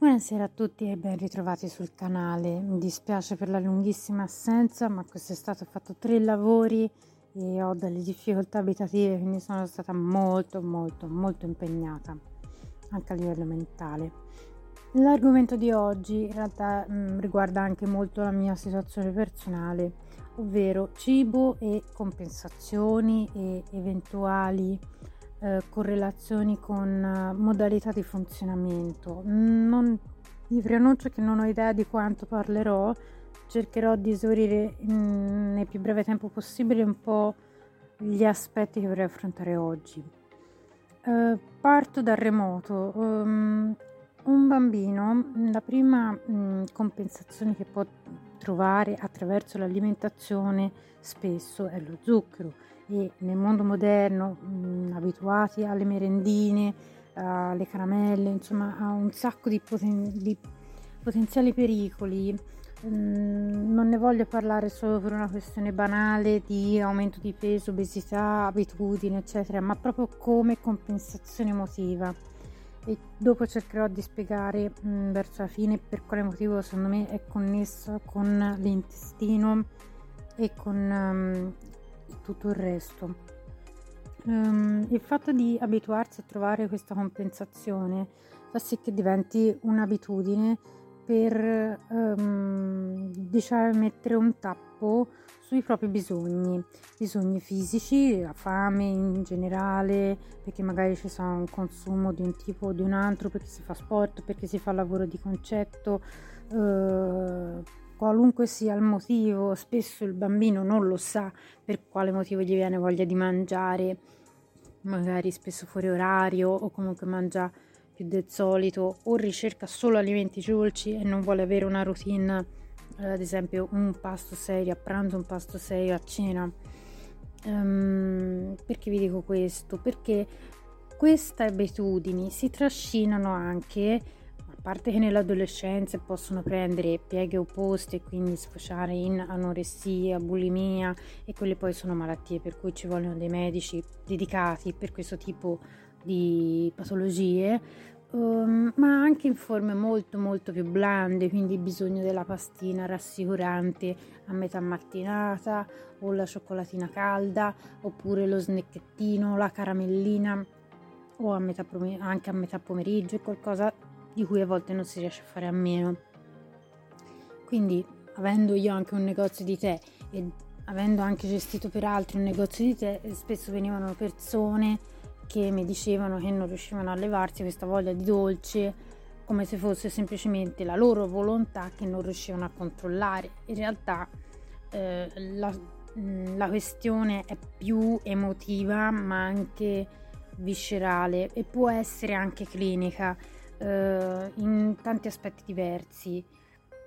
Buonasera a tutti e ben ritrovati sul canale. Mi dispiace per la lunghissima assenza, ma quest'estate ho fatto tre lavori e ho delle difficoltà abitative, quindi sono stata molto molto molto impegnata anche a livello mentale. L'argomento di oggi in realtà mh, mm, riguarda anche molto la mia situazione personale, ovvero cibo e compensazioni e eventuali eh, correlazioni con eh, modalità di funzionamento. Non, vi preannuncio che non ho idea di quanto parlerò, cercherò di esaurire nel più breve tempo possibile un po' gli aspetti che vorrei affrontare oggi. Uh, parto dal remoto. Um, un bambino, la prima um, compensazione che può trovare attraverso l'alimentazione spesso è lo zucchero e nel mondo moderno mh, abituati alle merendine, alle caramelle, insomma a un sacco di, poten- di potenziali pericoli. Non ne voglio parlare solo per una questione banale di aumento di peso, obesità, abitudini, eccetera, ma proprio come compensazione emotiva. E dopo cercherò di spiegare mh, verso la fine per quale motivo secondo me è connessa con l'intestino e con um, tutto il resto. Um, il fatto di abituarsi a trovare questa compensazione fa sì che diventi un'abitudine per um, diciamo, mettere un tappo sui propri bisogni, bisogni fisici, la fame in generale, perché magari ci sarà un consumo di un tipo o di un altro, perché si fa sport, perché si fa lavoro di concetto, uh, qualunque sia il motivo, spesso il bambino non lo sa per quale motivo gli viene voglia di mangiare, magari spesso fuori orario o comunque mangia più del solito o ricerca solo alimenti dolci e non vuole avere una routine, eh, ad esempio un pasto serio a pranzo, un pasto serio a cena. Um, perché vi dico questo? Perché queste abitudini si trascinano anche parte che nell'adolescenza possono prendere pieghe opposte e quindi sfociare in anoressia, bulimia e quelle poi sono malattie per cui ci vogliono dei medici dedicati per questo tipo di patologie, um, ma anche in forme molto molto più blande, quindi bisogno della pastina rassicurante a metà mattinata o la cioccolatina calda oppure lo snecchettino, la caramellina o a metà, anche a metà pomeriggio, qualcosa di cui a volte non si riesce a fare a meno. Quindi, avendo io anche un negozio di tè e avendo anche gestito per altri un negozio di tè, spesso venivano persone che mi dicevano che non riuscivano a levarsi questa voglia di dolce come se fosse semplicemente la loro volontà che non riuscivano a controllare. In realtà eh, la, la questione è più emotiva ma anche viscerale e può essere anche clinica eh, in tanti aspetti diversi.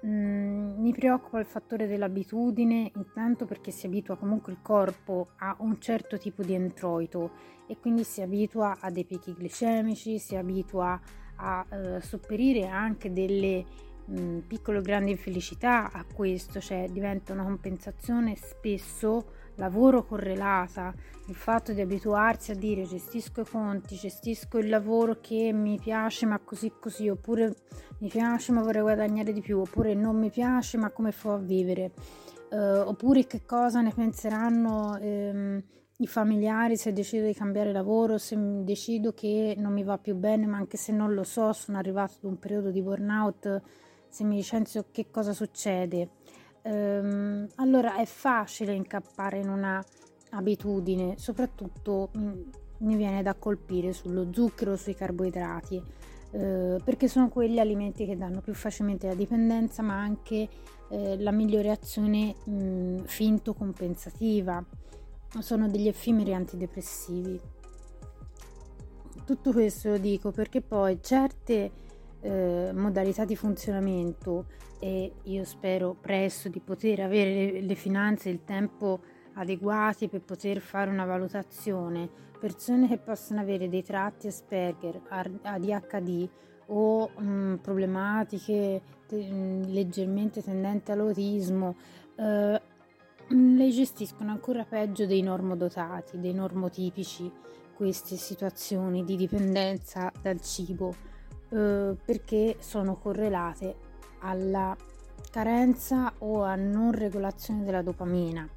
Mm, mi preoccupa il fattore dell'abitudine, intanto perché si abitua comunque il corpo a un certo tipo di introito e quindi si abitua a dei picchi glicemici, si abitua a eh, sopperire anche delle mm, piccole o grandi infelicità a questo, cioè diventa una compensazione spesso lavoro correlata, il fatto di abituarsi a dire gestisco i conti, gestisco il lavoro che mi piace ma così così, oppure mi piace ma vorrei guadagnare di più, oppure non mi piace ma come fa a vivere, uh, oppure che cosa ne penseranno um, i familiari se decido di cambiare lavoro, se decido che non mi va più bene, ma anche se non lo so, sono arrivato ad un periodo di burnout, se mi licenzio che cosa succede ehm, allora è facile incappare in una abitudine, soprattutto mi viene da colpire sullo zucchero, sui carboidrati, eh, perché sono quegli alimenti che danno più facilmente la dipendenza, ma anche eh, la migliore azione mh, finto compensativa. Sono degli effimeri antidepressivi. Tutto questo lo dico perché poi certe eh, modalità di funzionamento e io spero presto di poter avere le, le finanze e il tempo adeguati per poter fare una valutazione. Persone che possono avere dei tratti Asperger, ADHD o mh, mm, problematiche te, mh, mm, leggermente tendenti all'autismo, eh, le gestiscono ancora peggio dei normodotati, dei normotipici queste situazioni di dipendenza dal cibo eh, perché sono correlate alla carenza o a non regolazione della dopamina.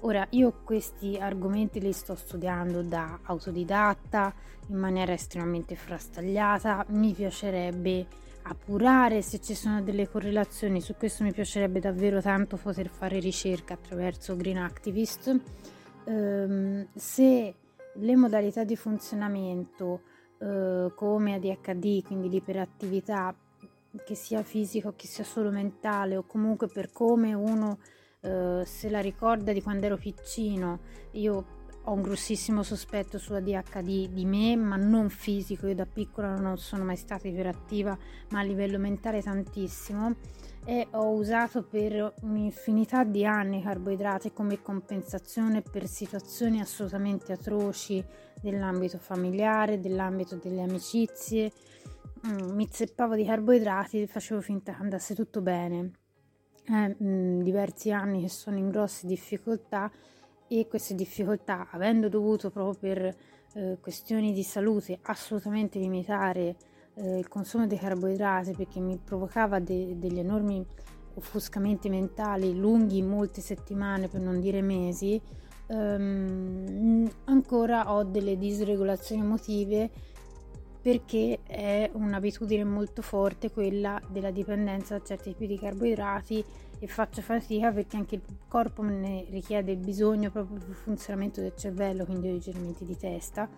Ora, io questi argomenti li sto studiando da autodidatta in maniera estremamente frastagliata, mi piacerebbe appurare se ci sono delle correlazioni, su questo mi piacerebbe davvero tanto poter fare ricerca attraverso Green Activist. Um, se le modalità di funzionamento uh, come ADHD, quindi l'iperattività, che sia fisico, che sia solo mentale o comunque per come uno uh, se la ricorda di quando ero piccino, io ho un grossissimo sospetto su ADHD di me, ma non fisico, io da piccola non sono mai stata iperattiva, ma a livello mentale tantissimo e ho usato per un'infinità di anni carboidrati come compensazione per situazioni assolutamente atroci dell'ambito familiare, dell'ambito delle amicizie. Mm, mi zeppavo di carboidrati e facevo finta che andasse tutto bene. È mm, diversi anni che sono in grosse difficoltà e queste difficoltà, avendo dovuto proprio per eh, questioni di salute assolutamente limitare eh, il consumo di carboidrati perché mi provocava de- degli enormi offuscamenti mentali lunghi molte settimane per non dire mesi, ehm, ancora ho delle disregolazioni emotive perché è un'abitudine molto forte quella della dipendenza da certi tipi di carboidrati e faccio fatica perché anche il corpo ne richiede il bisogno proprio per il funzionamento del cervello, quindi ho i germenti di testa,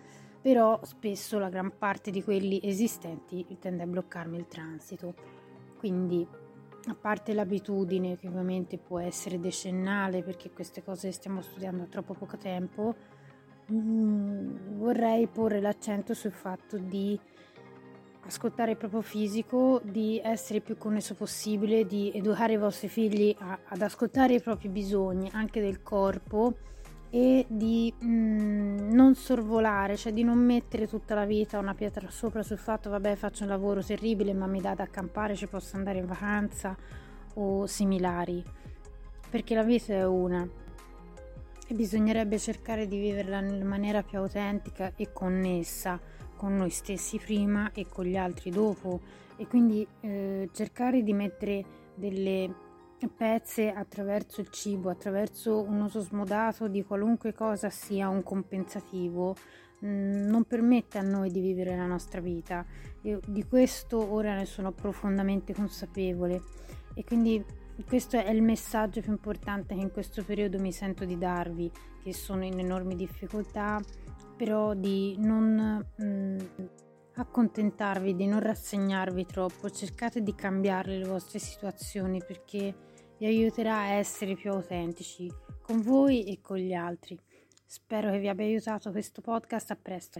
però spesso la gran parte di quelli esistenti tende a bloccarmi il transito. Quindi a parte l'abitudine che ovviamente può essere decennale perché queste cose stiamo studiando da troppo poco tempo, mm, vorrei porre l'accento sul fatto di ascoltare il proprio fisico, di essere più connesso possibile, di educare i vostri figli a, ad ascoltare i propri bisogni, anche del corpo, e di mm, non sorvolare, cioè di non mettere tutta la vita una pietra sopra sul fatto vabbè faccio un lavoro terribile ma mi dà da accampare, ci posso andare in vacanza o similari, perché la vita è una. E bisognerebbe cercare di viverla in maniera più autentica e connessa con noi stessi prima e con gli altri dopo. E quindi eh, cercare di mettere delle pezze attraverso il cibo, attraverso un uso smodato di qualunque cosa sia un compensativo, mm, non permette a noi di vivere la nostra vita. Io di questo ora ne sono profondamente consapevole e quindi questo è il messaggio più importante che in questo periodo mi sento di darvi, che sono in enormi difficoltà, però di non mh, mm, accontentarvi, di non rassegnarvi troppo, cercate di cambiare le vostre situazioni perché vi aiuterà a essere più autentici con voi e con gli altri. Spero che vi abbia aiutato questo podcast, a presto.